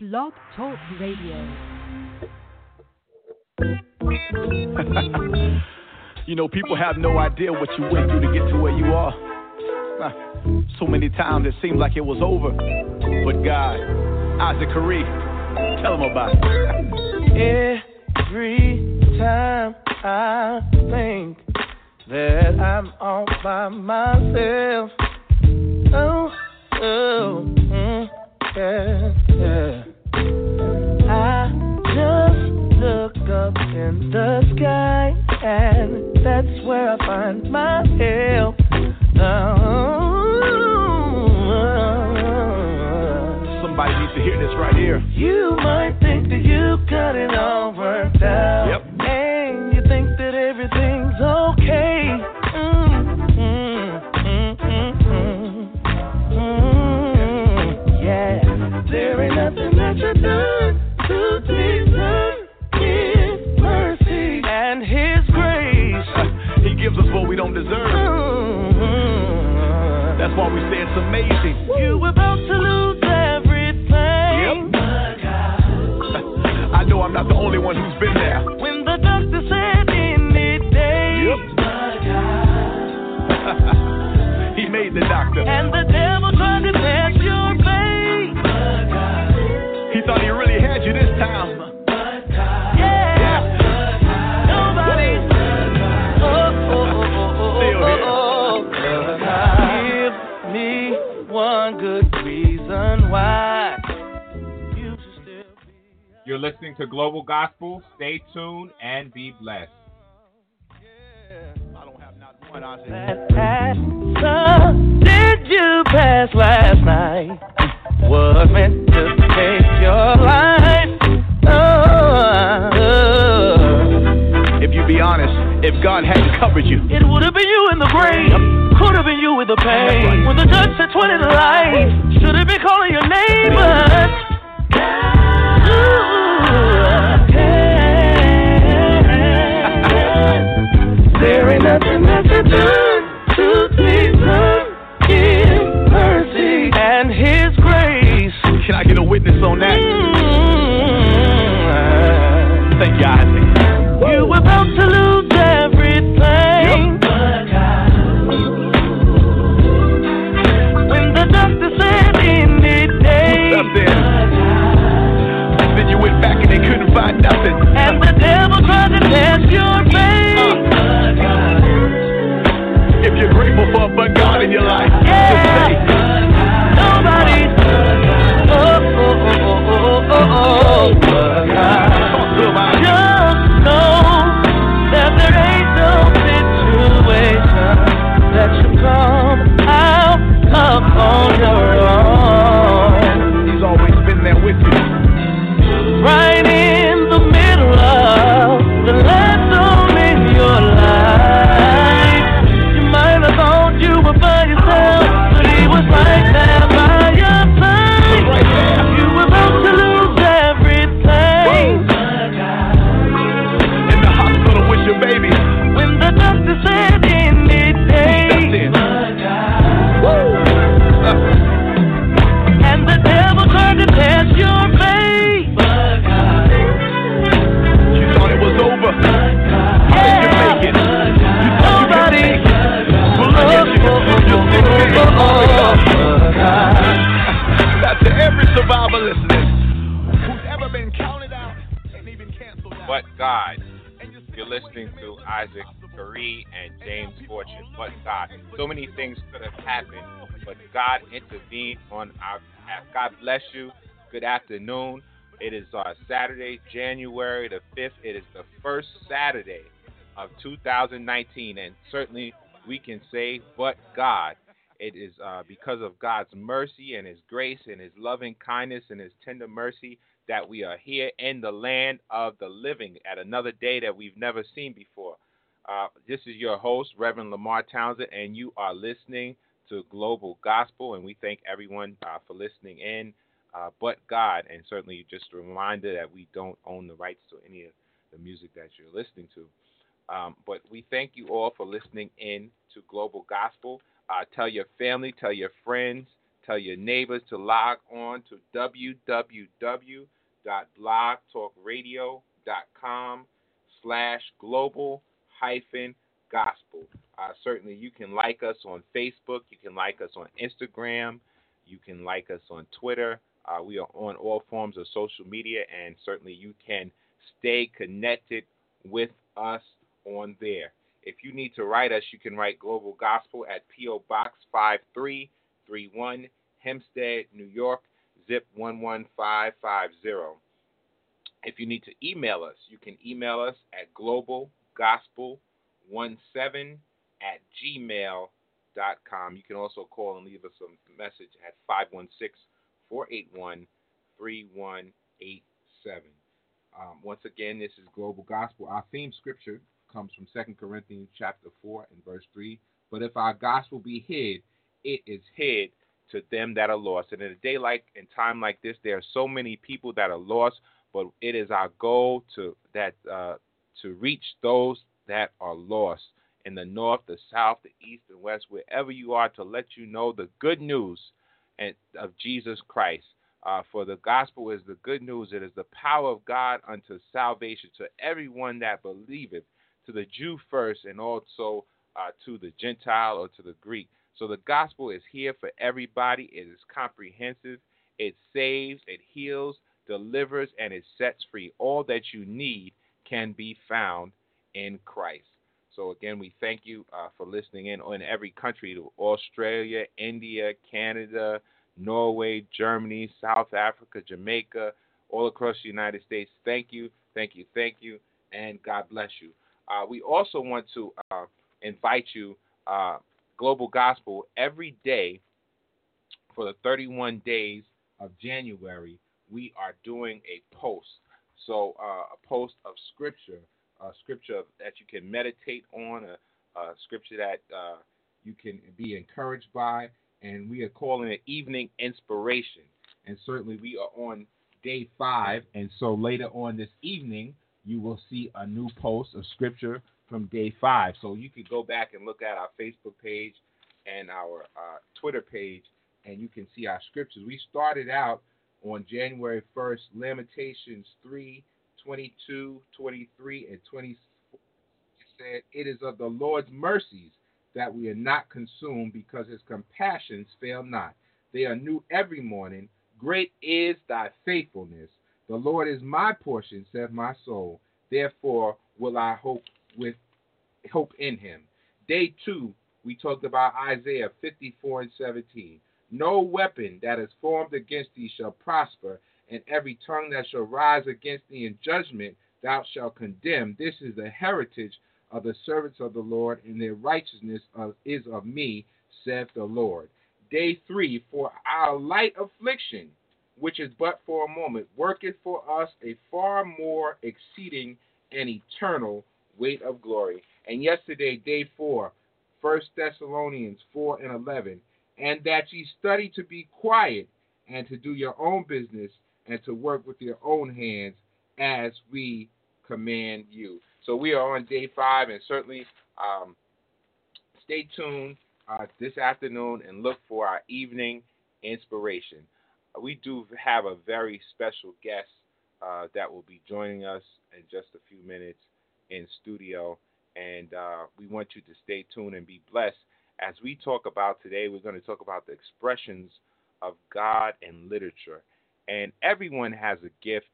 Blog Talk Radio. you know, people have no idea what you went through to get to where you are. So many times it seemed like it was over. But God, Isaac Carree, tell him about it. Every time I think that I'm all by myself. Oh, oh, mm, yeah, yeah. In the sky, and that's where I find my help. Oh, Somebody needs to hear this right here. You might think that you got it all worked out. Yep. It's amazing. You were about to lose everything. Yep. I know I'm not the only one who's been listening to Global Gospel. Stay tuned and be blessed. I don't have not one, Isaac. Did you pass last night? Was meant to take your life. Oh, oh. If you be honest, if God hadn't covered you, It would have been you in the grave. Could have been you with the pain. When the judge You're listening to Isaac Carree and James Fortune. But God. So many things could have happened, but God intervened on our behalf. God bless you. Good afternoon. It is uh, Saturday, January the 5th. It is the first Saturday of 2019, and certainly we can say, but God. It is uh, because of God's mercy and His grace and His loving kindness and His tender mercy that we are here in the land of the living at another day that we've never seen before. Uh, this is your host, Reverend Lamar Townsend, and you are listening to Global Gospel. And we thank everyone uh, for listening in, uh, but God. And certainly just a reminder that we don't own the rights to any of the music that you're listening to. Um, but we thank you all for listening in to Global Gospel. Uh, tell your family, tell your friends, tell your neighbors to log on to www.blogtalkradio.com slash global hyphen gospel. Uh, certainly, you can like us on Facebook. You can like us on Instagram. You can like us on Twitter. Uh, we are on all forms of social media, and certainly you can stay connected with us on there. If you need to write us, you can write Global Gospel at P.O. Box 5331, Hempstead, New York, zip 11550. If you need to email us, you can email us at globalgospel17 at gmail.com. You can also call and leave us a message at 516 481 3187. Um, once again, this is Global Gospel. Our theme scripture comes from 2 Corinthians chapter 4 and verse 3. But if our gospel be hid, it is hid to them that are lost. And in a day like in time like this, there are so many people that are lost, but it is our goal to that uh, to reach those that are lost in the north, the south, the east, and west, wherever you are, to let you know the good news and of Jesus Christ. Uh, for the gospel is the good news. It is the power of God unto salvation to everyone that believeth, to the Jew first, and also uh, to the Gentile or to the Greek. So the gospel is here for everybody. It is comprehensive. It saves, it heals, delivers, and it sets free. All that you need can be found in Christ. So again, we thank you uh, for listening in in every country to Australia, India, Canada, Norway, Germany, South Africa, Jamaica, all across the United States. Thank you, thank you, thank you, and God bless you. Uh, we also want to uh, invite you, uh, Global Gospel, every day for the 31 days of January, we are doing a post. So, uh, a post of scripture, a scripture that you can meditate on, a, a scripture that uh, you can be encouraged by, and we are calling it Evening Inspiration. And certainly, we are on day five, and so later on this evening, you will see a new post of scripture from day five. So you could go back and look at our Facebook page and our uh, Twitter page, and you can see our scriptures. We started out on January 1st, Lamentations 3, 22, 23, and 24. It said, It is of the Lord's mercies that we are not consumed because his compassions fail not. They are new every morning. Great is thy faithfulness. The Lord is my portion, saith my soul. Therefore will I hope with hope in him. Day two, we talked about Isaiah 54 and 17. No weapon that is formed against thee shall prosper, and every tongue that shall rise against thee in judgment thou shalt condemn. This is the heritage of the servants of the Lord, and their righteousness of, is of me, saith the Lord. Day three, for our light affliction which is but for a moment, worketh for us a far more exceeding and eternal weight of glory. And yesterday, day four, First Thessalonians 4 and 11, and that ye study to be quiet and to do your own business and to work with your own hands as we command you. So we are on day five, and certainly um, stay tuned uh, this afternoon and look for our evening inspiration we do have a very special guest uh, that will be joining us in just a few minutes in studio. And uh, we want you to stay tuned and be blessed. As we talk about today, we're going to talk about the expressions of God and literature. And everyone has a gift,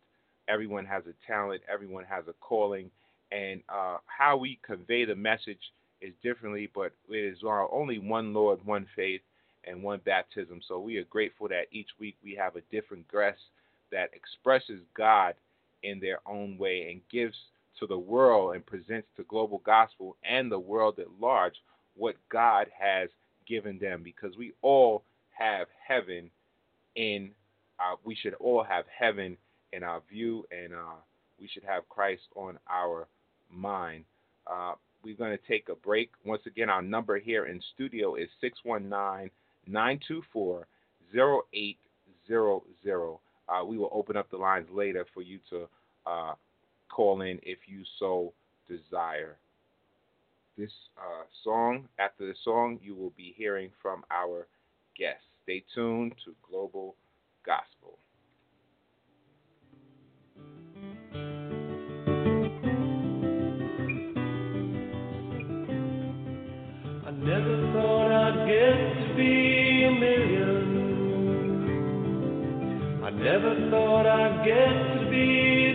everyone has a talent, everyone has a calling. And uh, how we convey the message is differently, but it is only one Lord, one faith, and one baptism. So we are grateful that each week we have a different guest that expresses God in their own way and gives to the world and presents the global gospel and the world at large what God has given them because we all have heaven in our, we should all have heaven in our view and uh, we should have Christ on our mind. Uh, we're going to take a break. Once again, our number here in studio is 619 924 0800. Uh, we will open up the lines later for you to uh, call in if you so desire. This uh, song, after the song, you will be hearing from our guests. Stay tuned to Global Gospel. I never thought I'd get to be a million. I never thought I'd get to be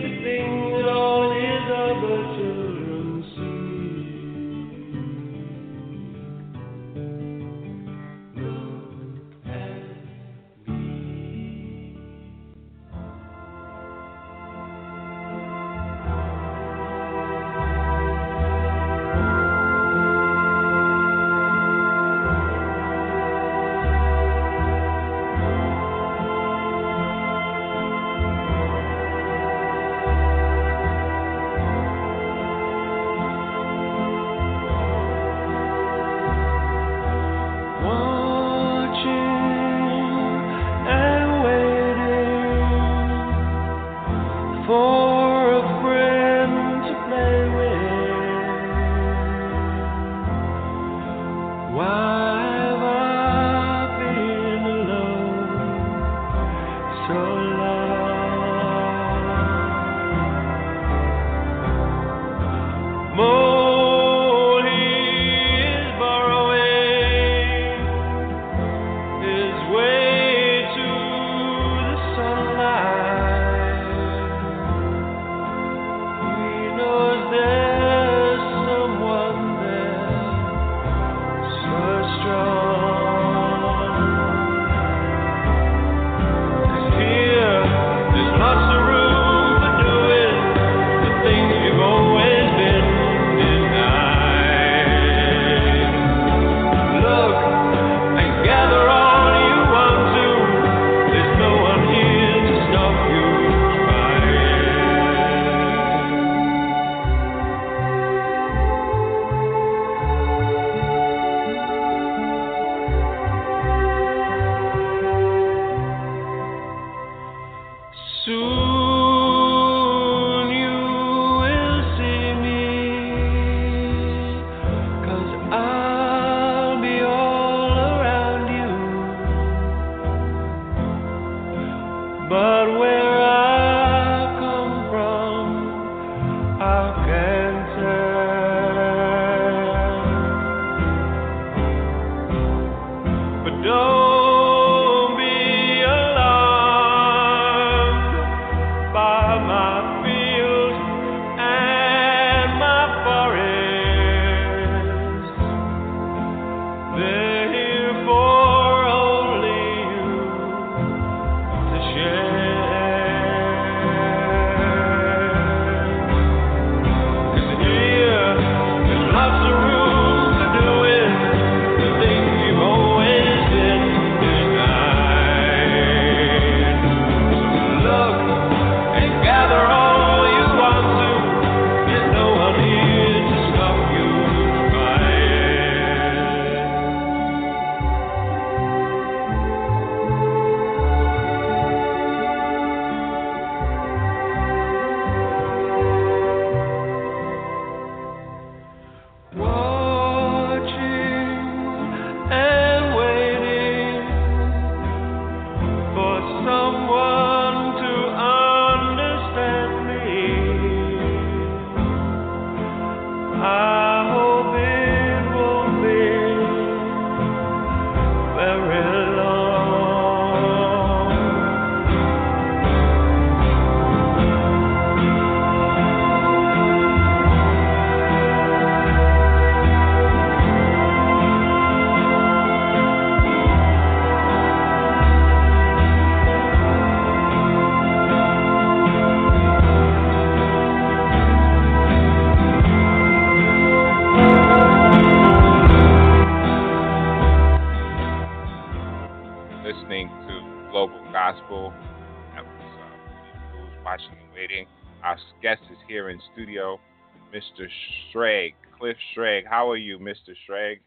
Schrage, How are you, Mr. Schrage?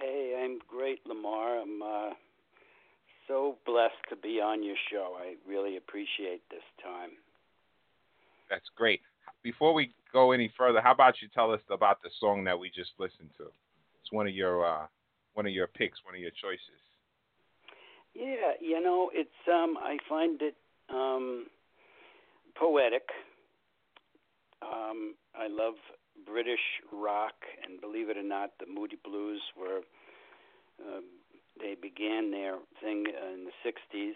Hey, I'm great, Lamar. I'm uh, so blessed to be on your show. I really appreciate this time. That's great. Before we go any further, how about you tell us about the song that we just listened to? It's one of your uh, one of your picks, one of your choices. Yeah, you know, it's um I find it um poetic. Um I love British rock and believe it or not the Moody Blues were uh, they began their thing in the 60s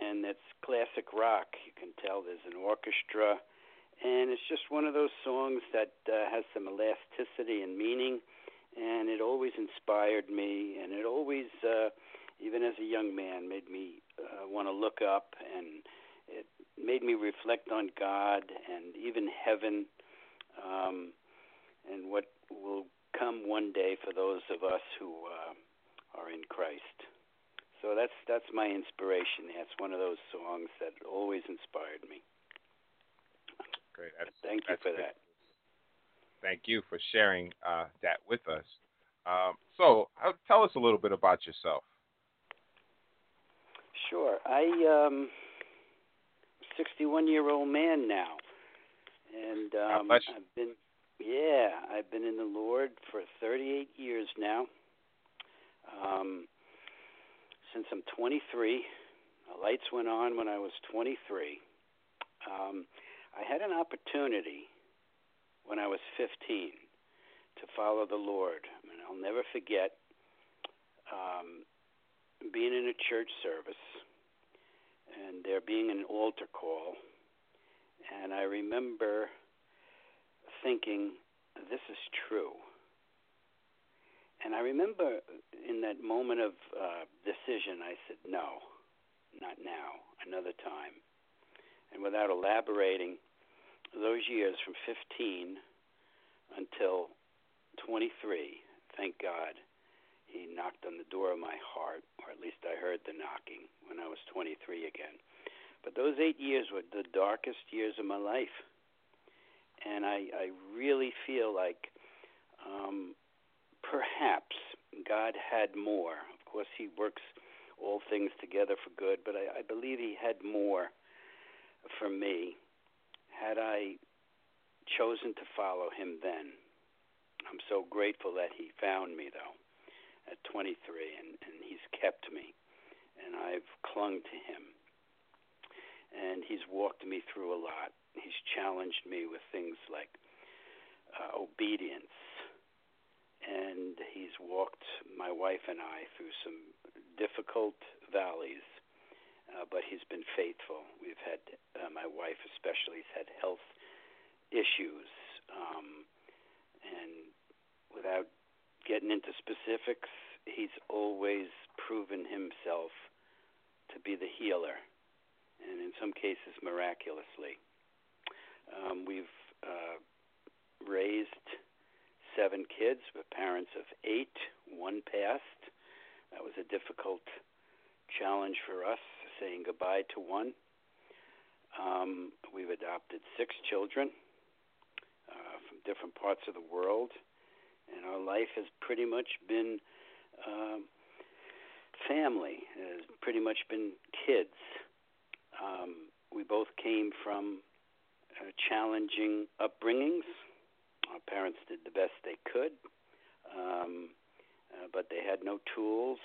and it's classic rock. You can tell there's an orchestra and it's just one of those songs that uh, has some elasticity and meaning and it always inspired me and it always uh even as a young man, made me uh, want to look up, and it made me reflect on God and even heaven, um, and what will come one day for those of us who uh, are in Christ. So that's that's my inspiration. That's one of those songs that always inspired me. Great. That's, Thank you for that. Thank you for sharing uh, that with us. Um, so, uh, tell us a little bit about yourself. Sure. I um 61 year old man now. And um. I've been yeah, I've been in the Lord for 38 years now. Um since I'm 23. The lights went on when I was 23. Um I had an opportunity when I was 15 to follow the Lord. I mean, I'll never forget um being in a church service and there being an altar call and I remember thinking this is true. And I remember in that moment of uh, decision I said no not now another time. And without elaborating those years from 15 until 23 thank God he knocked on the door of my heart, or at least I heard the knocking when I was 23 again. But those eight years were the darkest years of my life, and I, I really feel like um, perhaps God had more. Of course, He works all things together for good, but I, I believe He had more for me had I chosen to follow Him then. I'm so grateful that He found me, though at 23, and, and he's kept me, and I've clung to him. And he's walked me through a lot. He's challenged me with things like uh, obedience, and he's walked my wife and I through some difficult valleys, uh, but he's been faithful. We've had, uh, my wife especially, has had health issues, um, and without getting into specifics, he's always proven himself to be the healer, and in some cases, miraculously. Um, we've uh, raised seven kids with parents of eight. One passed. That was a difficult challenge for us, saying goodbye to one. Um, we've adopted six children uh, from different parts of the world and our life has pretty much been um, family. It has pretty much been kids. Um, we both came from uh, challenging upbringings. Our parents did the best they could, um, uh, but they had no tools,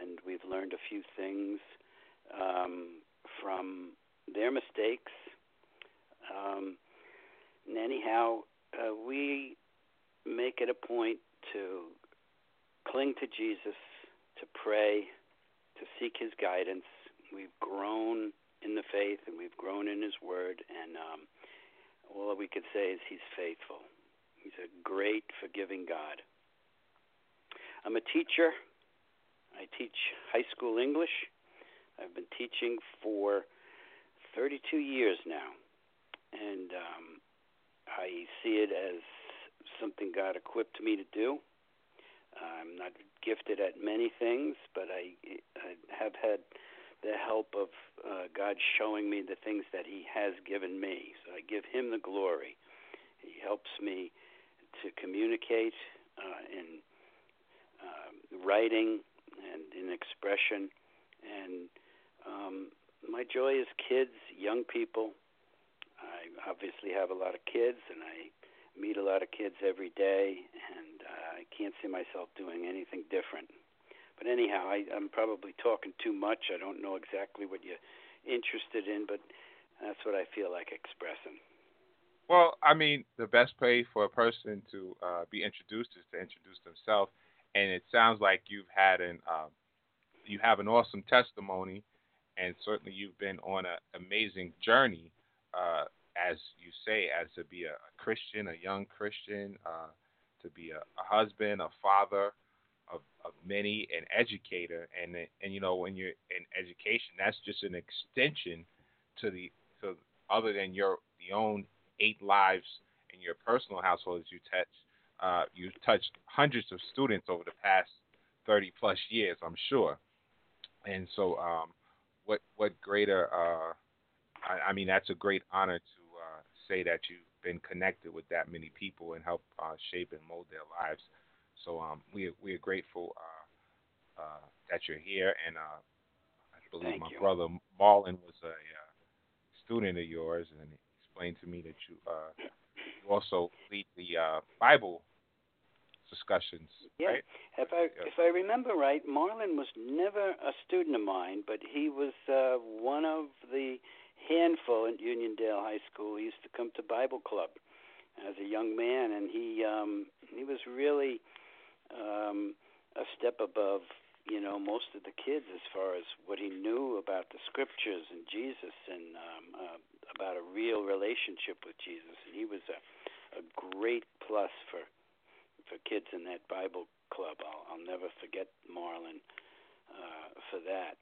and we've learned a few things um, from their mistakes. Um, and anyhow, uh, we make it a point to cling to Jesus, to pray, to seek His guidance. We've grown in the faith and we've grown in His Word, and um, all we could say is He's faithful. He's a great, forgiving God. I'm a teacher. I teach high school English. I've been teaching for 32 years now, and um, I see it as something God equipped me to do. I'm not gifted at many things, but I, I have had the help of uh, God showing me the things that He has given me. So I give Him the glory. He helps me to communicate uh, in uh, writing and in expression. And um, my joy is kids, young people. I obviously have a lot of kids, and I meet a lot of kids every day, and uh, I can't see myself doing anything different. But anyhow, I, I'm probably talking too much. I don't know exactly what you're interested in, but that's what I feel like expressing. Well, I mean, the best way for a person to uh, be introduced is to introduce themselves, and it sounds like you've had an uh, you have an awesome testimony, and certainly you've been on an amazing journey, uh, as you say, as to be a, a Christian, a young Christian, uh, to be a, a husband, a father of, of many, an educator, and and you know when you're in education, that's just an extension to the to other than your the own eight lives in your personal household as you touch uh, you've touched hundreds of students over the past 30 plus years, I'm sure. And so, um, what what greater? Uh, I, I, mean, that's a great honor to uh, say that you've been connected with that many people and help uh, shape and mold their lives. So um, we we are grateful uh, uh, that you're here, and I believe Thank my you. brother Marlon was a student of yours, and explained to me that you uh, you also lead the uh, Bible discussions, yeah. right? If I Yeah. if I remember right, Marlon was never a student of mine, but he was uh, one of the handful at Uniondale High School. He used to come to Bible club as a young man, and he um, he was really um, a step above you know most of the kids as far as what he knew about the scriptures and Jesus and um, uh, about a real relationship with Jesus. And he was a a great plus for for kids in that Bible club. I'll, I'll never forget Marlon uh, for that.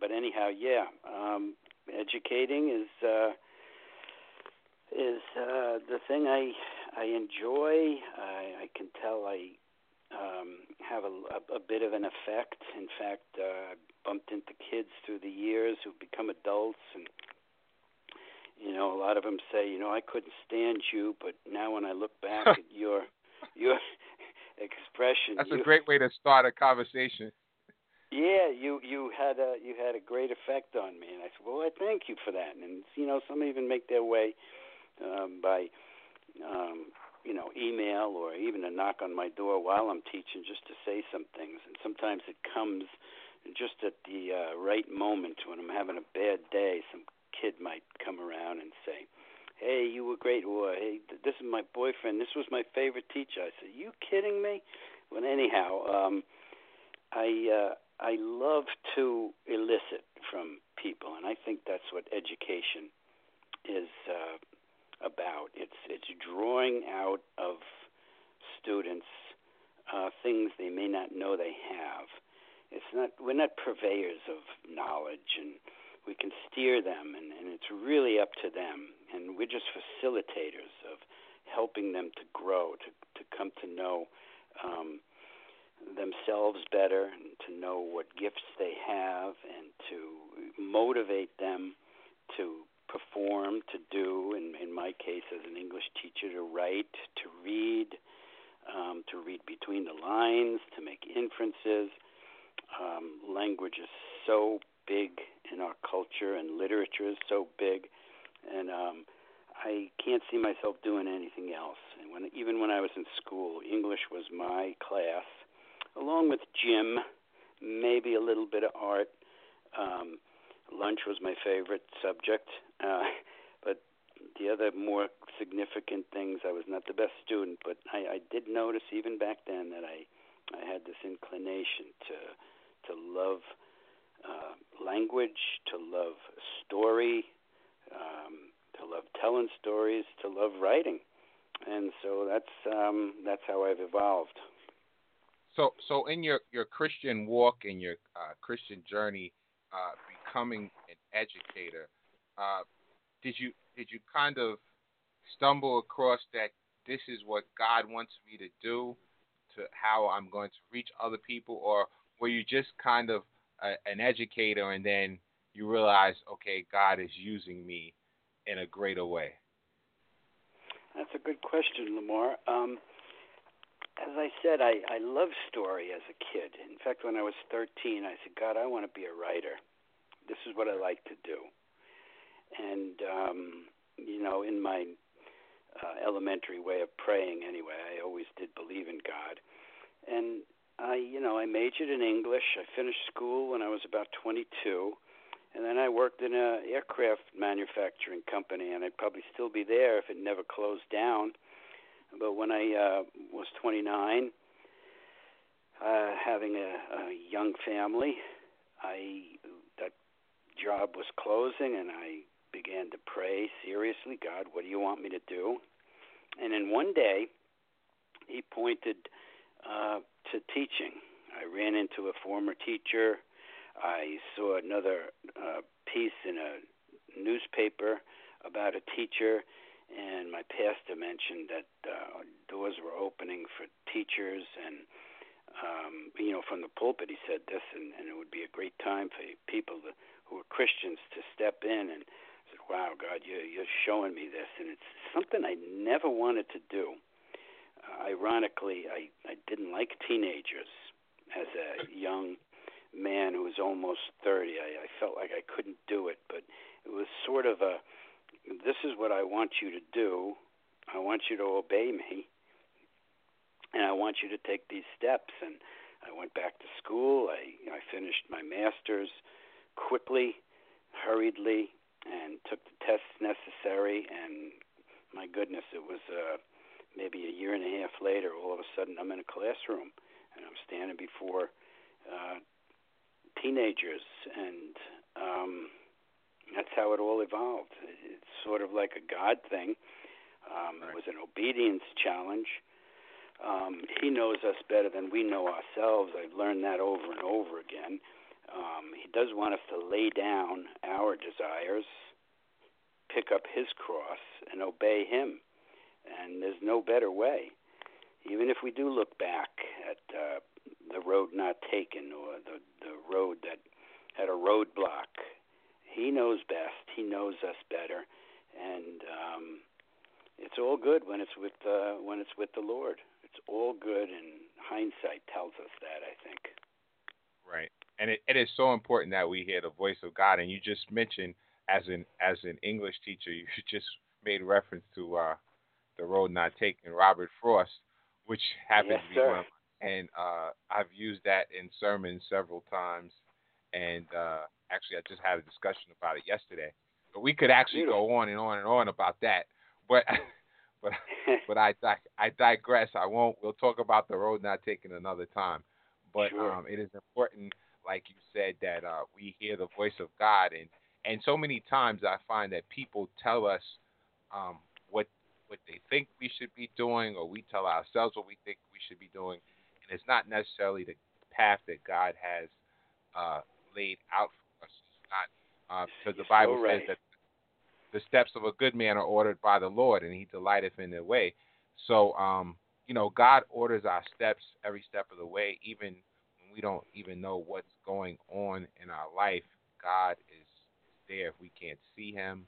But anyhow, yeah, um, educating is uh, is uh, the thing I I enjoy. I, I can tell I um, have a, a, a bit of an effect. In fact, uh, I bumped into kids through the years who become adults and you know, a lot of them say, you know, I couldn't stand you, but now when I look back at your your expression, That's you, a great way to start a conversation. yeah, you you had a you had a great effect on me, and I said, well, I thank you for that. And you know, some even make their way um, by um, you know email or even a knock on my door while I'm teaching, just to say some things. And sometimes it comes just at the uh, right moment when I'm having a bad day. Some kid might come around and say, "Hey, you were great," or "Hey, th- this is my boyfriend. This was my favorite teacher." I said, "You kidding me?" Well, anyhow, um, I uh, I love to elicit from people, and I think that's what education is uh, about. It's it's drawing out of students uh, things they may not know they have. It's not we're not purveyors of knowledge, and we can steer them, and, and it's really up to them. And we're just facilitators of helping them to grow, to to come to know. Um, themselves better and to know what gifts they have and to motivate them to perform, to do, in, in my case as an English teacher, to write, to read, um, to read between the lines, to make inferences. Um, language is so big in our culture, and literature is so big, and um, I can't see myself doing anything else. And when, even when I was in school, English was my class, along with gym, maybe a little bit of art. Um, lunch was my favorite subject, uh, but the other more significant things, I was not the best student, but I, I did notice even back then that I I had this inclination to to love uh, language, to love story, um, to love telling stories, to love writing, and so that's um, that's how I've evolved. So, so in your your Christian walk and your uh, Christian journey, uh, becoming an educator, uh, did you did you kind of stumble across that this is what God wants me to do, to how I'm going to reach other people, or were you just kind of a, an educator and then you realize, okay, God is using me in a greater way? That's a good question, Lamar. Um, as I said, I, I loved story as a kid. In fact, when I was 13, I said, God, I want to be a writer. This is what I like to do. And, um, you know, in my uh, elementary way of praying, anyway, I always did believe in God. And I, you know, I majored in English. I finished school when I was about 22, and then I worked in a aircraft manufacturing company, and I'd probably still be there if it never closed down. But when I uh, was 29, uh, having a, a young family, I that job was closing, and I began to pray seriously. God, what do you want me to do? And in one day, He pointed uh, to teaching. I ran into a former teacher. I saw another uh, piece in a newspaper about a teacher, and my pastor mentioned that uh, doors were opening for teachers, and um, you know, from the pulpit, he said this, and, and it would be a great time for people to, who are Christians to step in. And "Wow, God, you're, you're showing me this," and it's something I never wanted to do. Uh, ironically, I I didn't like teenagers as a young man who was almost 30. I, I felt like I couldn't do it, but it was sort of a this is what I want you to do. I want you to obey me, and I want you to take these steps. And I went back to school. I I finished my master's quickly, hurriedly, and took the tests necessary. And my goodness, it was uh, maybe a year and a half later. All of a sudden, I'm in a classroom and I'm standing before uh, teenagers, and um, that's how it all evolved. It's sort of like a God thing. Um, It was an obedience challenge. Um, he knows us better than we know ourselves. I've learned that over and over again. Um, he does want us to lay down our desires, pick up his cross, and obey him. And there's no better way. Even if we do look back at uh, the road not taken or the, the road that had a roadblock, he knows best. He knows us better, and um, it's all good when it's with uh, when it's with the Lord. It's all good, and hindsight tells us that. I think. Right, and it, it is so important that we hear the voice of God. And you just mentioned as an as an English teacher, you just made reference to uh, the road not taken, Robert Frost, which happens yes, to be sir. one of and uh, I've used that in sermons several times. And uh, actually, I just had a discussion about it yesterday. But we could actually Beautiful. go on and on and on about that. But but but I I digress. I won't. We'll talk about the road not taken another time. But Sure. um, it is important, like you said, that uh, we hear the voice of God. And and so many times I find that people tell us um, what what they think we should be doing, or we tell ourselves what we think we should be doing, and it's not necessarily the path that God has uh, laid out for us. It's not uh, because the You're so Bible right. says that the steps of a good man are ordered by the Lord, and He delighteth in their way. So, um, you know, God orders our steps every step of the way, even we don't even know what's going on in our life. God is there if we can't see Him,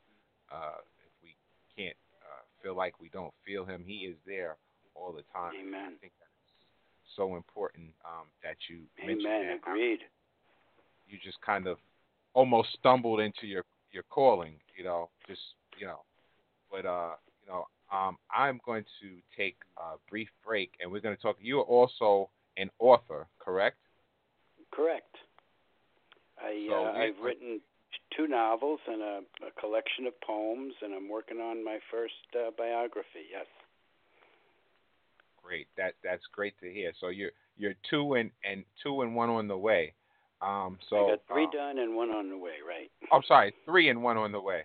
uh, if we can't uh, feel like we don't feel Him. He is there all the time. Amen. I think that's so important um, that you mentioned Amen. that. Agreed. You just kind of almost stumbled into your your calling, you know, just you know. But uh, you know, um, I'm going to take a brief break, and we're going to talk. You are also an author, correct? Correct. I So uh, we- I've written two novels and a, a collection of poems, and I'm working on my first uh, biography. Yes. Great. That that's great to hear. So you're you're two and and two and one on the way. Um, so I got three uh, done and one on the way. Right. I'm sorry, three and one on the way.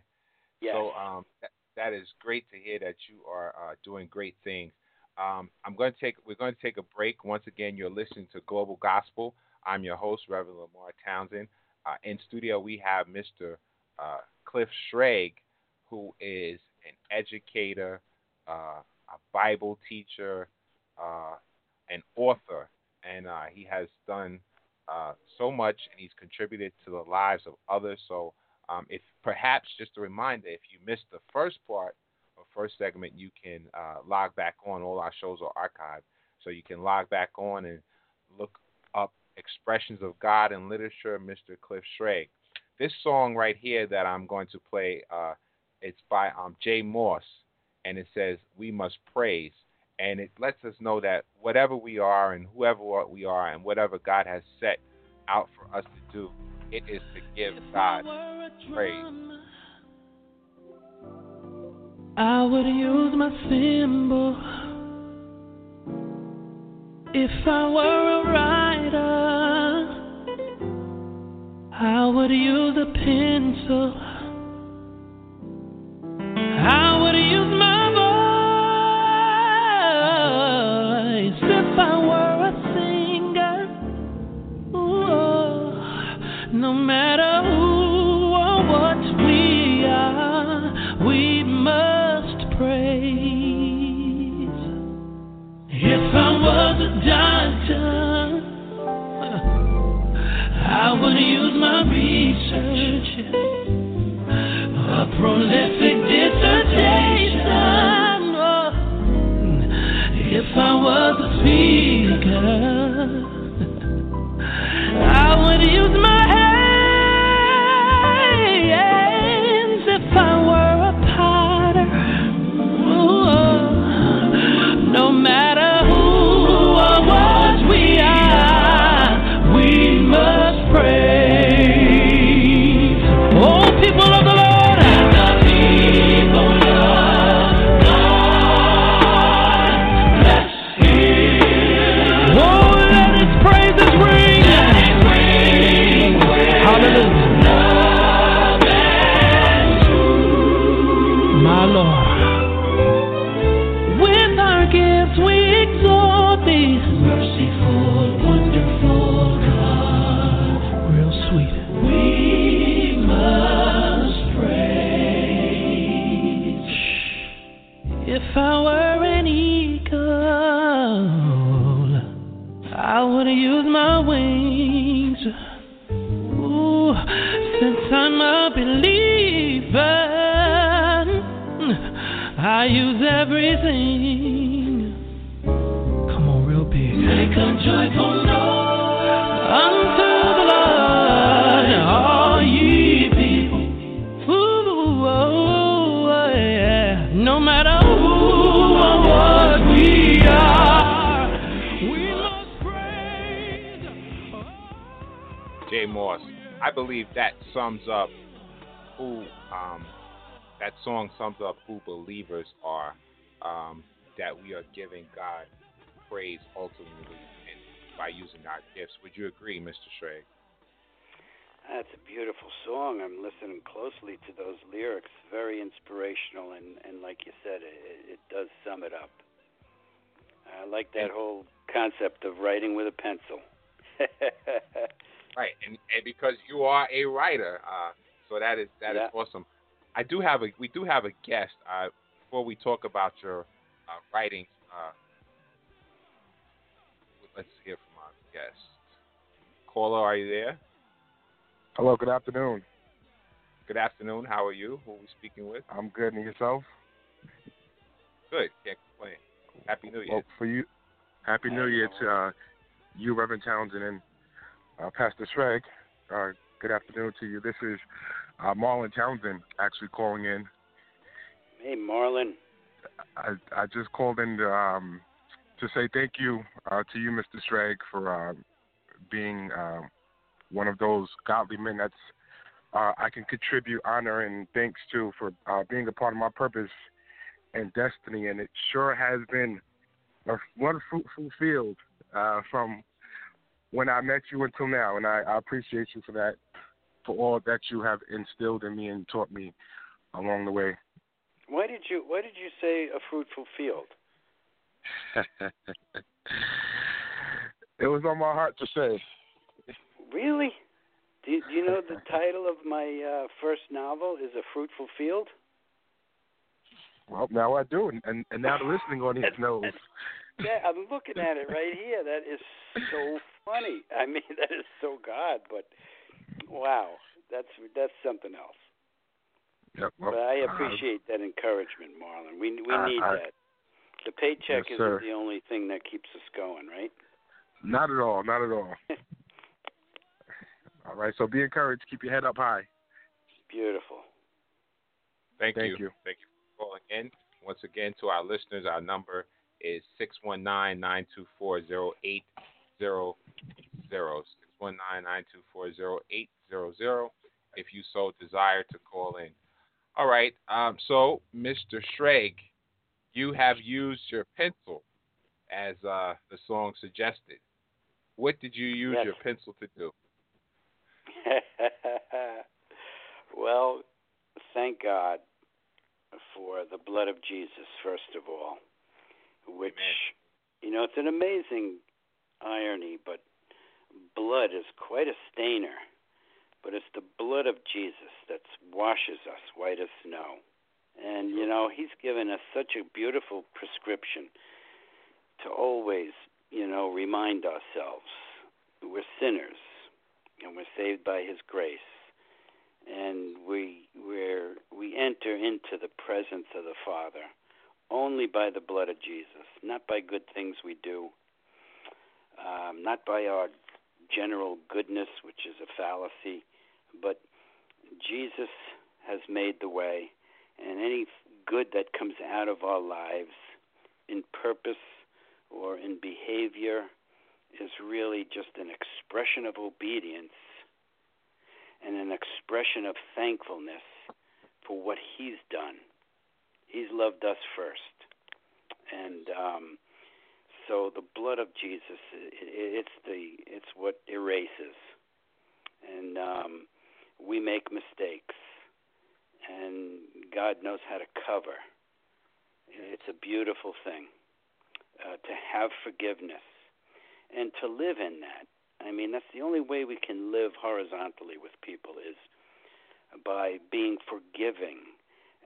Yes. So um, that, that is great to hear that you are uh, doing great things. Um, I'm going to take we're going to take a break. Once again, you're listening to Global Gospel. I'm your host, Reverend Lamar Townsend. Uh, in studio, we have Mr. Uh, Cliff Schrage, who is an educator, uh, a Bible teacher, uh, an author, and uh, he has done uh, so much, and he's contributed to the lives of others. So um, if perhaps just a reminder, if you missed the first part or first segment, you can log back on. All our shows are archived, so you can log back on and look expressions of God in literature, Mr. Cliff Schrage. This song right here that I'm going to play, uh, it's by um, J Moss, and it says "We Must Praise." and it lets us know that whatever we are and whoever we are and whatever God has set out for us to do, it is to give God praise. I would use my symbol if I were a writer. I would use a pencil. I would a believers are. Um, that we are giving God praise ultimately and by using our gifts. Would you agree, Mr. Schrage? That's a beautiful song. I'm listening closely to those lyrics. Very inspirational, and, and like you said, it, it does sum it up. I like that whole concept of writing with a pencil. Right, and, and because you are a writer, uh, so that is that is Yeah. awesome. I do have a we do have a guest. Uh, before we talk about your uh, writings, uh, let's hear from our guest. Caller, are you there? Hello, good afternoon. Good afternoon. How are you? Who are we speaking with? I'm good, and yourself? Good. Can't complain. Happy New Year. Well, for you, Happy New Year to uh, you, Reverend Townsend, and uh, Pastor Schrage. Uh, good afternoon to you. This is uh, Marlon Townsend actually calling in. Hey, Marlon. I, I just called in to, um, to say thank you uh, to you, Mr. Schrage, for uh, being uh, one of those godly men that's uh, I can contribute honor and thanks to for uh, being a part of my purpose and destiny. And it sure has been a, one fruitful field uh, from when I met you until now. And I, I appreciate you for that, for all that you have instilled in me and taught me along the way. Why did you Why did you say a fruitful field? it was on my heart to say. Really? Do you, do you know the title of my uh, first novel is A Fruitful Field? Well, now I do, and, and, now the listening audience knows. Yeah, I'm looking at it right here. That is so funny. I mean, that is so God. But wow, that's that's something else. Yep, well, But I uh, appreciate that encouragement, Marlon. We we I- need I- that. The paycheck Yes, isn't sir. the only thing that keeps us going, right? not at all, not at all. all right, so be encouraged. Keep your head up high. Beautiful. Thank, Thank you. you. Thank you for calling in. Once again, to our listeners, our number is 619-924-0800. 619-924-0800 if you so desire to call in. All right. Um, so, Mr. Schrage, you have used your pencil as uh, the song suggested. What did you use Yes. your pencil to do? well, thank God for the blood of Jesus, first of all, which, Amen. you know, it's an amazing irony, but blood is quite a stainer. But it's the blood of Jesus that washes us white as snow. And, you know, He's given us such a beautiful prescription to always, you know, remind ourselves we're sinners and we're saved by his grace and we we're we enter into the presence of the father only by the blood of jesus not by good things we do um, not by our general goodness which is a fallacy but jesus has made the way and any good that comes out of our lives in purpose or in behavior is really just an expression of obedience and an expression of thankfulness for what He's done. He's loved us first. And um, so the blood of Jesus, i it's the it's what erases. And um, we make mistakes, and God knows how to cover. It's a beautiful thing uh, to have forgiveness and to live in that. I mean, that's the only way we can live horizontally with people is by being forgiving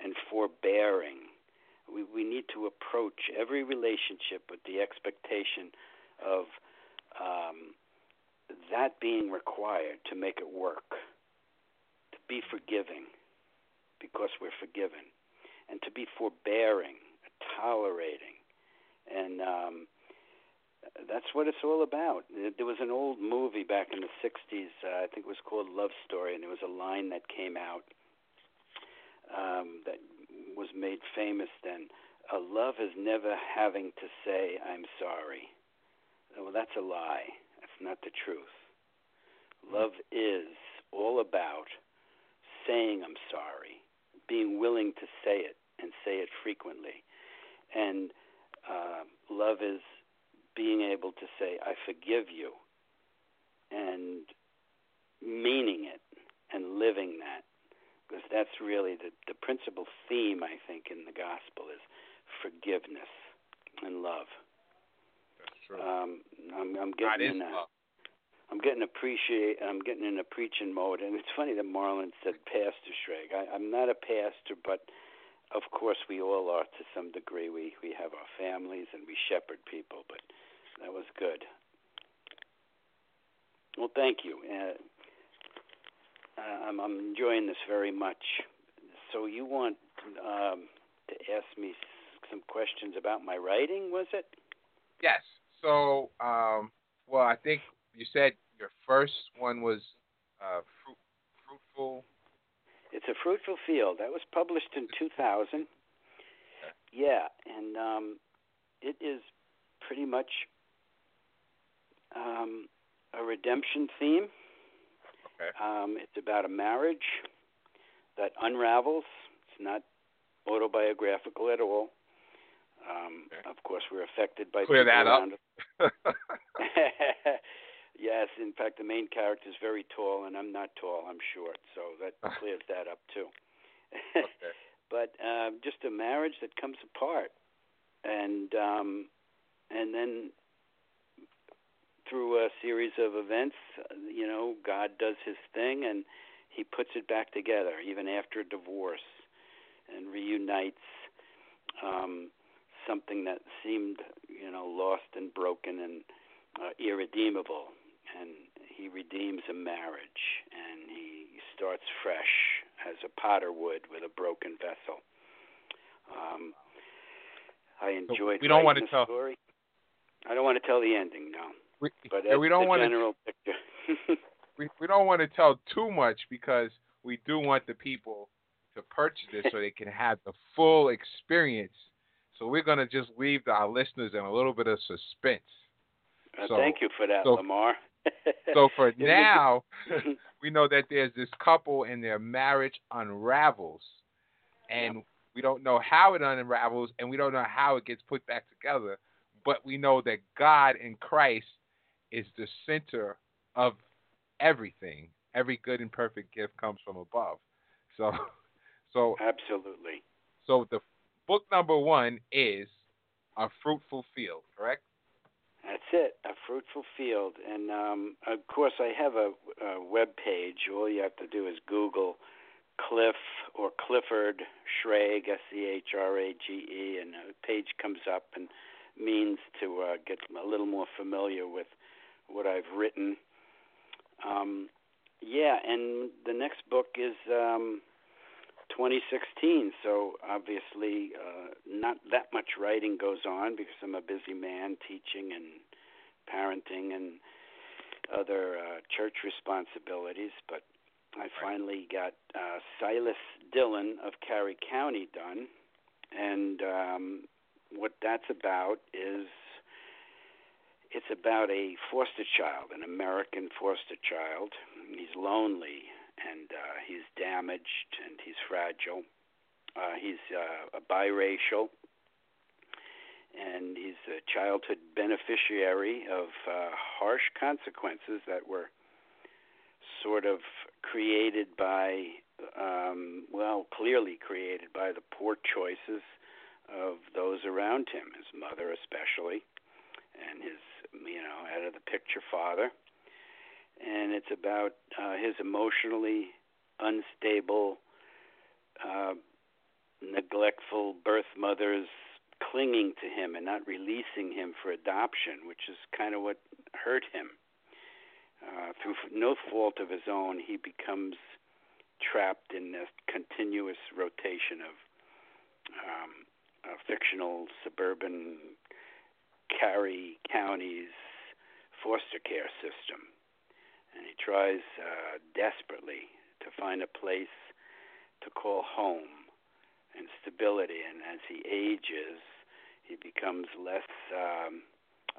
and forbearing. We we need to approach every relationship with the expectation of um, that being required to make it work. Be forgiving because we're forgiven, and to be forbearing, tolerating, and um, that's what it's all about. There was an old movie back in the 60s, uh, I think it was called Love Story, and there was a line that came out um, that was made famous then. A love is never having to say, I'm sorry. Well, that's a lie. That's not the truth. Love is all about saying, I'm sorry, being willing to say it and say it frequently. And uh, love is being able to say, I forgive you, and meaning it and living that. Because that's really the, the principal theme, I think, in the gospel is forgiveness and love. That's true. Um, I'm, I'm getting is in a, love. I'm getting appreciate. I'm getting in a preaching mode, and it's funny that Marlon said Pastor Schrage. I, I'm not a pastor, but of course we all are to some degree. We we have our families and we shepherd people, but that was good. Well, thank you. Uh, I'm, I'm enjoying this very much. So you want um, to ask me some questions about my writing? Was it? Yes. So, um, well, I think you said your first one was uh, fruit, fruitful. It's a fruitful field. That was published in 2000. Yeah, and um, it is pretty much um, a redemption theme. Okay. Um, it's about a marriage that unravels. It's not autobiographical at all. Um, Okay. Of course, we're affected by Clear that up. yes, in fact, the main character is very tall, and I'm not tall. I'm short, so that clears that up too. okay. but um, just a marriage that comes apart, and um, and then through a series of events, you know, God does His thing, and He puts it back together, even after a divorce, and reunites um, something that seemed, you know, lost and broken and uh, irredeemable, He redeems a marriage, and He starts fresh as a potter would with a broken vessel. Um, I enjoyed. we don't wanna the tell- Story. I don't want to tell the ending, no. We, But yeah, we don't the want to general picture. we, we don't want to tell too much because we do want the people to purchase this so they can have the full experience. So we're gonna just leave our listeners in a little bit of suspense. Uh, So- thank you for that, so- Lamar. So for now, we know that there's this couple and their marriage unravels, and we don't know how it unravels, and we don't know how it gets put back together. But we know that God in Christ is the center of everything. Every good and perfect gift comes from above. So, so, Absolutely. so the book number one is a fruitful field, correct? That's it, a fruitful field. And um, of course, I have a, a web page. All you have to do is Google Cliff or Clifford Schrage, S C H R A G E, and a page comes up and means to uh, get a little more familiar with what I've written. Um, yeah, and the next book is um, 2016, so obviously uh, not that much writing goes on because I'm a busy man teaching and parenting and other uh, church responsibilities. But I finally got uh, Silas Dillon of Cary County done, and um, what that's about is it's about a foster child, an American foster child. He's lonely and uh, he's damaged and he's fragile. Uh, he's uh, a biracial and he's a childhood beneficiary of uh, harsh consequences that were sort of created by, um, well, clearly created by the poor choices of those around him, his mother especially, and his, you know, out of the picture father and it's about uh, his emotionally unstable, uh, neglectful birth mother's clinging to him and not releasing him for adoption, which is kind of what hurt him. Uh, through no fault of his own, he becomes trapped in this continuous rotation of um, a fictional suburban Cary County's foster care system and he tries uh, desperately to find a place to call home and stability. And as he ages, he becomes less um,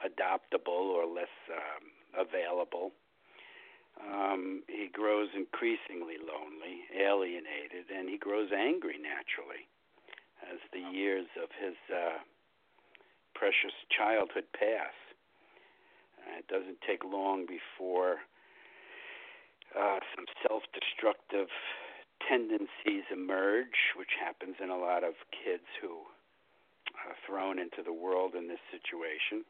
adoptable or less um, available. Um, he grows increasingly lonely, alienated, and he grows angry naturally as the years of his uh, precious childhood pass. Uh, it doesn't take long before uh, some self-destructive tendencies emerge, which happens in a lot of kids who are thrown into the world in this situation,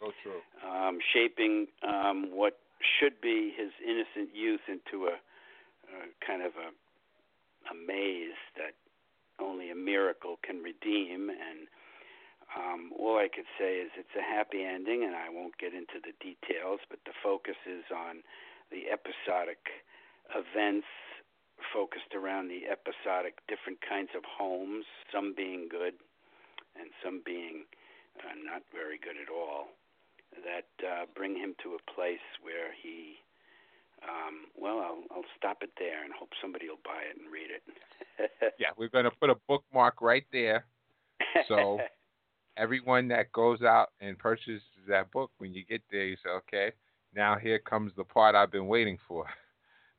So true. um, shaping um, what should be his innocent youth into a, a kind of a, a maze that only a miracle can redeem. And um, all I could say is it's a happy ending, and I won't get into the details, but the focus is on the episodic events focused around the episodic different kinds of homes, some being good and some being uh, not very good at all, that uh, bring him to a place where he, um, well, I'll, I'll stop it there and hope somebody will buy it and read it. Yeah, we're gonna put a bookmark right there. So- Everyone that goes out and purchases that book, when you get there, you say, "Okay, now here comes the part I've been waiting for."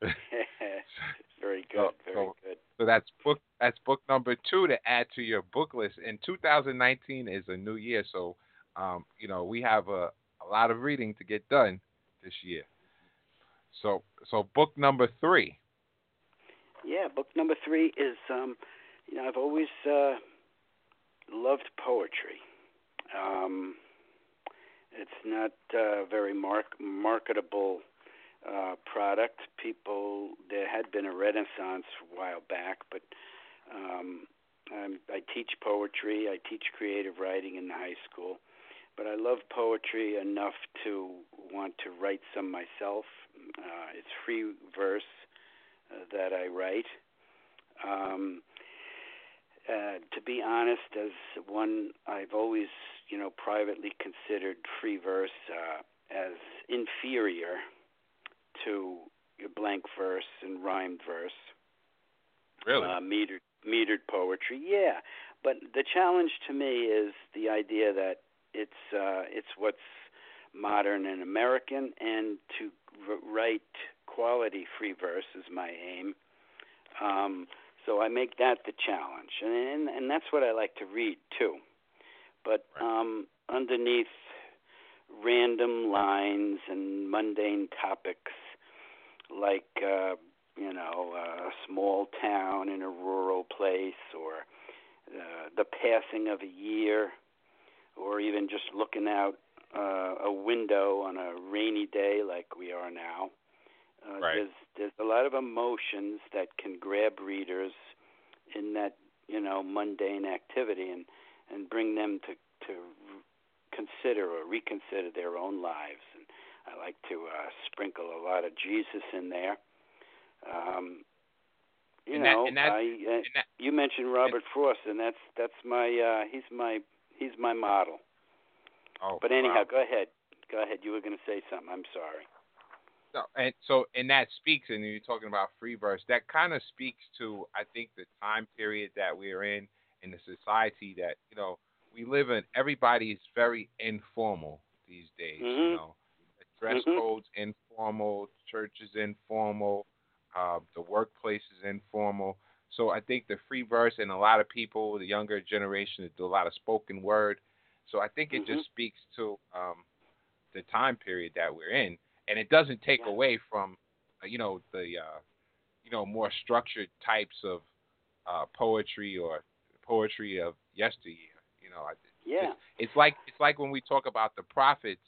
very good, So- very so- good. So that's book that's book number two to add to your book list. And 2019 is a new year, so um, you know we have a, a lot of reading to get done this year. So so book number three. Yeah, book number three is, um, you know, I've always uh, loved poetry. Um, it's not uh, very mark- marketable uh, product. People, there had been a renaissance a while back, but um, I'm, I teach poetry. I teach creative writing in the high school, but I love poetry enough to want to write some myself. Uh, it's free verse uh, that I write. Um, uh, to be honest, as one, I've always, you know, privately considered free verse uh, as inferior to blank verse and rhymed verse. Really? Uh, metered, metered poetry, yeah. But the challenge to me is the idea that it's uh, it's what's modern and American, and to write quality free verse is my aim. Um, so I make that the challenge, and, and and that's what I like to read too. But um, underneath random lines and mundane topics like uh, you know a small town in a rural place or uh, the passing of a year or even just looking out uh, a window on a rainy day like we are now. Uh, Right. There's there's a lot of emotions that can grab readers in that you know mundane activity and and bring them to to consider or reconsider their own lives. And I like to uh, sprinkle a lot of Jesus in there. Um, you And that- know, and that- I, uh, And that, you mentioned Robert Frost, and that's that's my uh, he's my he's my model. oh, But anyhow, wow. go ahead. Go ahead. You were going to say something. I'm sorry. No, and so and that speaks, and you're talking about free verse. That kind of speaks to, I think, the time period that we're in, and the society that you know we live in. Everybody is very informal these days. You Mhm. know, the dress Mhm. codes informal, church is informal, uh, the workplace is informal. So I think the free verse and a lot of people, the younger generation, do a lot of spoken word. So I think it Mhm. just speaks to um, the time period that we're in, and it doesn't take Yeah. away from, uh, you know, the, uh, you know, more structured types of uh, poetry or poetry of yesteryear. You know, Yeah. it's, it's like it's like when we talk about the prophets,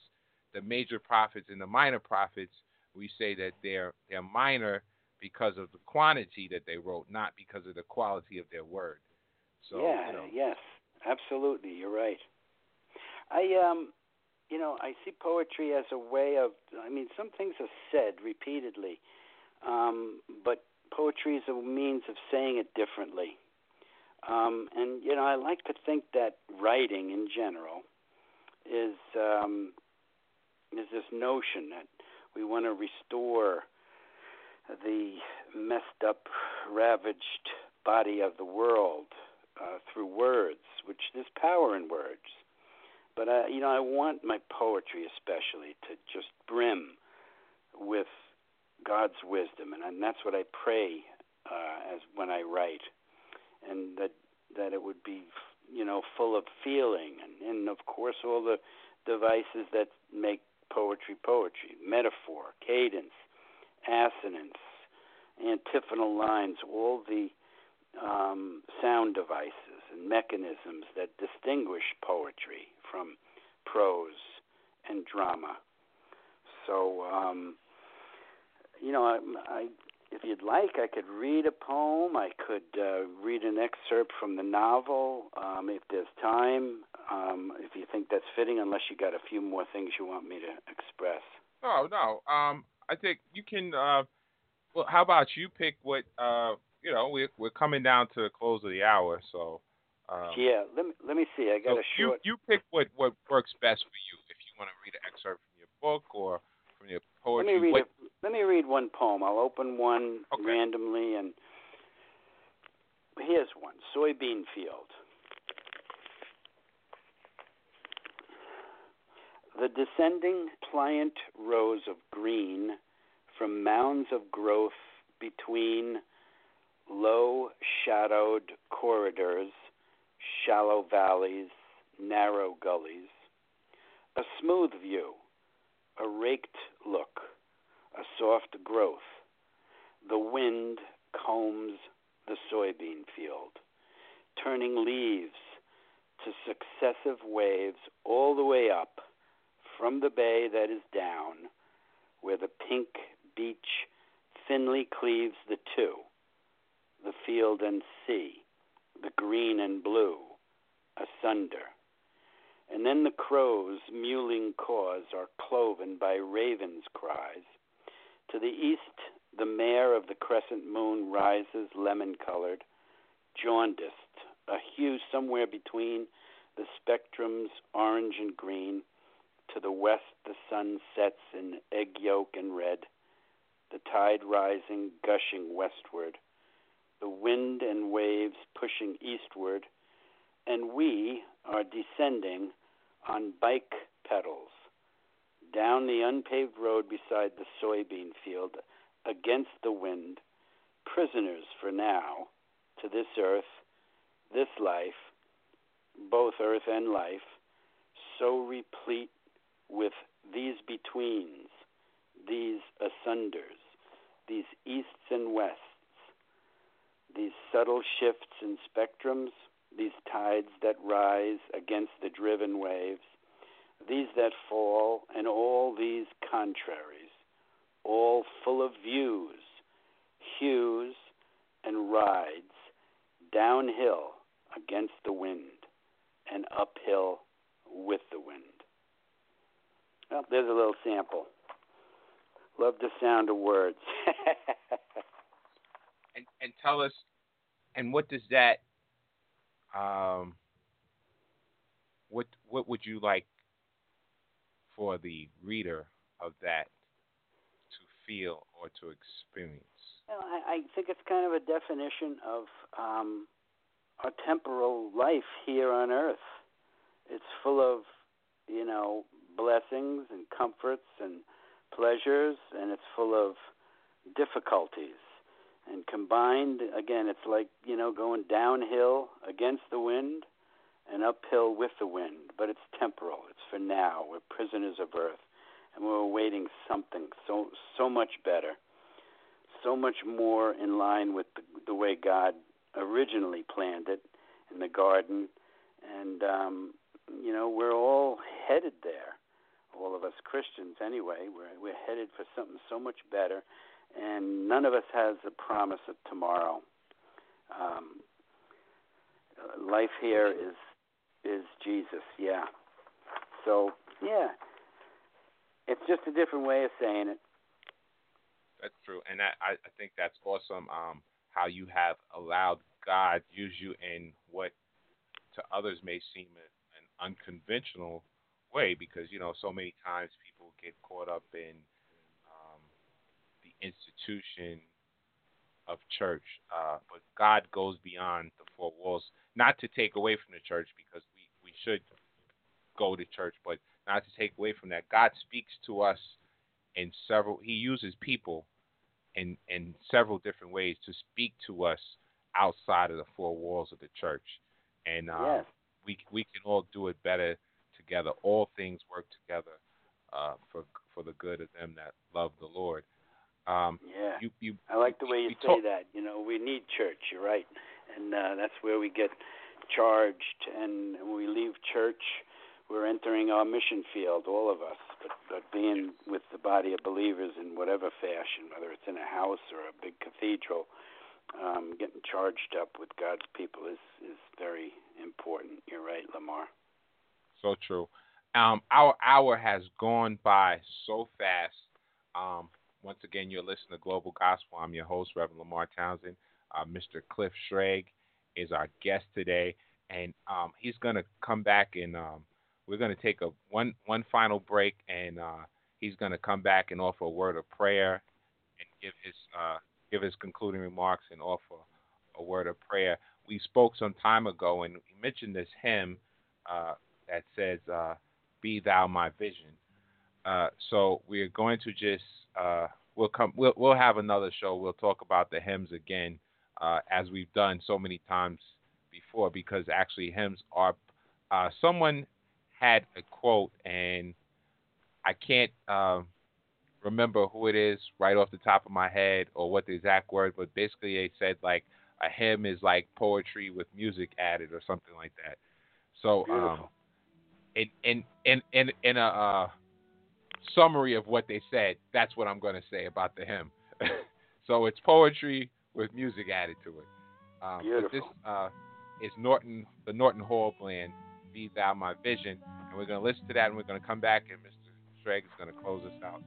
the major prophets and the minor prophets. We say that they're they're minor because of the quantity that they wrote, not because of the quality of their word. So yeah. you know, Yes. Absolutely. You're right. I um, you know, I see poetry as a way of. I mean, some things are said repeatedly, um, but poetry is a means of saying it differently. Um, and you know, I like to think that writing in general is um, is this notion that we want to restore the messed up, ravaged body of the world uh, through words, which there's power in words. But uh, you know, I want my poetry especially to just brim with God's wisdom, and, and that's what I pray uh, as when I write, and that that it would be, you know, full of feeling, and, and of course all the devices that make poetry poetry: metaphor, cadence, assonance, antiphonal lines, all the um, sound devices and mechanisms that distinguish poetry from prose and drama. So, um, you know, I, I, if you'd like, I could read a poem. I could uh, read an excerpt from the novel um, if there's time. Um, if you think that's fitting, unless you got a few more things you want me to express. no, no. Um, I think you can. Uh, well, how about you pick what? Uh, you know, we're we're coming down to the close of the hour, so. Um, yeah, let me let me see. I got So a you short. you you pick what what works best for you. If you want to read an excerpt from your book or from your Let poetry, me read what, it. Let me read one poem. I'll open one Okay. randomly, and here's one: soybean field. The descending pliant rows of green from mounds of growth between low shadowed corridors, shallow valleys, narrow gullies. A smooth view, a raked look, a soft growth. The wind combs the soybean field, turning leaves to successive waves all the way up from the bay that is down, where the pink beach thinly cleaves the two, the field and sea, the green and blue, asunder. And then the crows' mewling caws are cloven by ravens' cries. To the east, the mare of the crescent moon rises lemon colored, jaundiced, a hue somewhere between the spectrums orange and green. To the west, the sun sets in egg yolk and red, the tide rising, gushing westward. the wind and waves pushing eastward, and we are descending on bike pedals down the unpaved road beside the soybean field against the wind, prisoners for now to this earth, this life, both earth and life, so replete with these betweens, these asunders, these easts and wests, these subtle shifts in spectrums, these tides that rise against the driven waves, these that fall, and all these contraries, all full of views, hues, and rides, downhill against the wind, and uphill with the wind. Well, there's a little sample. Love the sound of words. and and tell us, and what does that, um, what what would you like for the reader of that to feel or to experience? Well, I, I think it's kind of a definition of um, our temporal life here on Earth. It's full of, you know, blessings and comforts and pleasures, and it's full of difficulties. And combined, again, it's like, you know, going downhill against the wind and uphill with the wind, but it's temporal. It's for now. We're prisoners of earth, and we're awaiting something so so much better, so much more in line with the, the way God originally planned it in the garden, and um, you know we're all headed there. All of us Christians, anyway, we're we're headed for something so much better, and none of us has the promise of tomorrow. Um, life here is is Jesus. Yeah. So yeah, it's just a different way of saying it. That's true, and I, I think that's awesome. Um, how you have allowed God use you in what to others may seem an unconventional way, because you know so many times people get caught up in institution of church, uh, but God goes beyond the four walls, not to take away from the church, because we we should go to church, but not to take away from that. God speaks to us in several. He uses people in in several different ways to speak to us outside of the four walls of the church, and uh, yes. we we can all do it better together. All things work together uh, for for the good of them that love the Lord. Um, yeah, you, you, I like the way you, you say talk- that. You know, we need church. You're right, and uh, that's where we get charged. And when we leave church, we're entering our mission field, all of us. But, but being with the body of believers in whatever fashion, whether it's in a house or a big cathedral, um, getting charged up with God's people is is very important. You're right, Lamar. So true. Um, our hour has gone by so fast. Um, once again, you're listening to Global Gospel. I'm your host, Reverend Lamar Townsend. Uh, Mr. Cliff Schrage is our guest today, and um, he's going to come back and um, we're going to take a one one final break, and uh, he's going to come back and offer a word of prayer and give his uh, give his concluding remarks and offer a word of prayer. We spoke some time ago, and he mentioned this hymn uh, that says, uh, "Be Thou My Vision." Uh, so we're going to just uh, we'll come we'll we'll have another show. We'll talk about the hymns again uh, as we've done so many times before because actually hymns are uh, someone had a quote and I can't uh, remember who it is right off the top of my head or what the exact word, but basically they said like a hymn is like poetry with music added or something like that. So um, in in in in in a uh, summary of what they said, that's what I'm going to say about the hymn. so it's poetry with music added to it. Um, Beautiful. This uh, is Norton, the Norton Hall Band, Be Thou My Vision. And we're going to listen to that and we're going to come back and Mr. Schrage is going to close us out.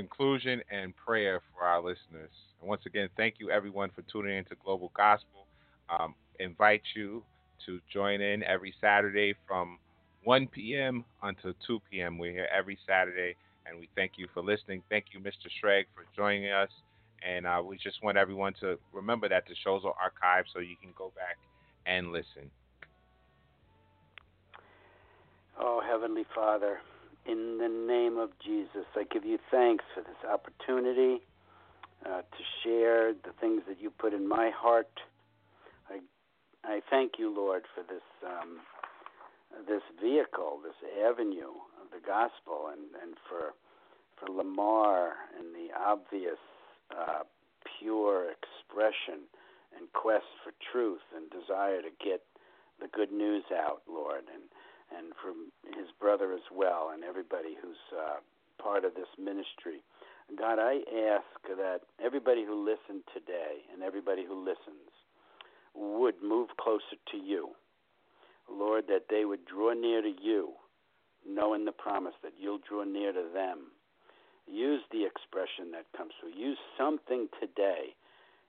Conclusion and prayer for our listeners. And once again, thank you everyone for tuning in to Global Gospel. Um, invite you to join in every Saturday from 1 p.m. until 2 p.m. We're here every Saturday, and we thank you for listening. Thank you, Mr. Schrage, for joining us. And uh, we just want everyone to remember that the shows are archived so you can go back and listen. Oh, Heavenly Father, in the name of Jesus, I give you thanks for this opportunity uh, to share the things that you put in my heart. I, I thank you, Lord, for this um, this vehicle, this avenue of the gospel, and, and for for Lamar and the obvious uh, pure expression and quest for truth and desire to get the good news out, Lord, and and from his brother as well, and everybody who's uh, part of this ministry. God, I ask that everybody who listened today and everybody who listens would move closer to you. Lord, that they would draw near to you, knowing the promise that you'll draw near to them. Use the expression that comes through. Use something today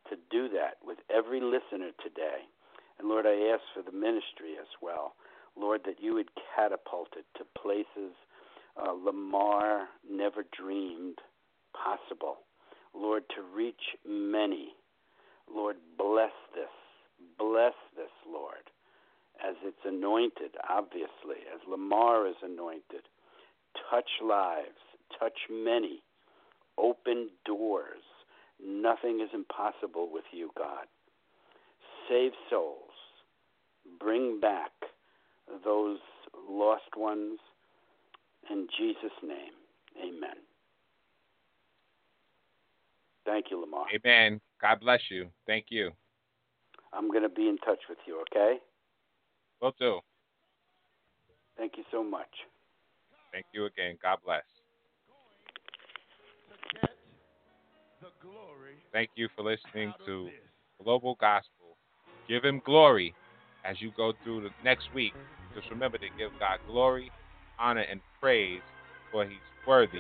to do that with every listener today. And Lord, I ask for the ministry as well. Lord, that you would catapult it to places uh, Lamar never dreamed possible. Lord, to reach many. Lord, bless this. Bless this, Lord, as it's anointed, obviously, as Lamar is anointed. Touch lives, touch many, open doors. Nothing is impossible with you, God. Save souls, bring back those lost ones. In Jesus' name, amen. Thank you, Lamar. Amen. God bless you. Thank you. I'm going to be in touch with you, okay? Will do. Thank you so much. Thank you again. God bless. Thank you for listening to Global Gospel. Give him glory as you go through the next week. Just remember to give God glory, honor, and praise, for he's worthy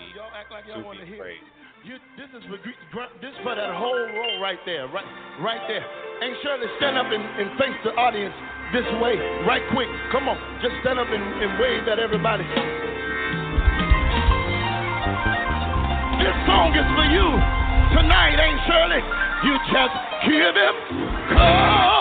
like to be praised. You, this is for this for that whole row right there, right, right there. And Shirley, stand up and, and face the audience this way, right quick. Come on, just stand up and, and wave at everybody. This song is for you tonight, ain't Shirley? You just give him glory,